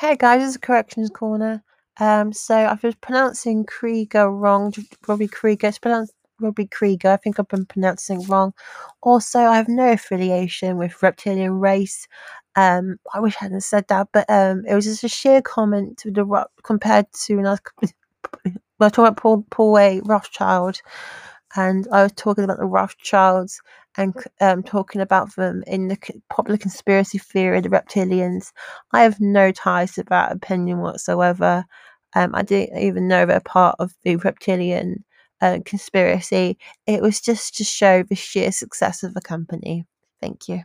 Hey guys, is Corrections Corner. Um, so I've been pronouncing Krieger wrong. Robbie Krieger. It's pronounced Robbie Krieger. I think I've been pronouncing wrong. Also, I have no affiliation with reptilian race. Um, I wish I hadn't said that, but um, it was just a sheer comment to the compared to when I Well, talking about Paul Paul A. Rothschild, and I was talking about the Rothschilds and um, talking about them in the popular conspiracy theory, the reptilians. I have no ties to that opinion whatsoever. Um, I didn't even know they're part of the reptilian uh, conspiracy. It was just to show the sheer success of the company. Thank you.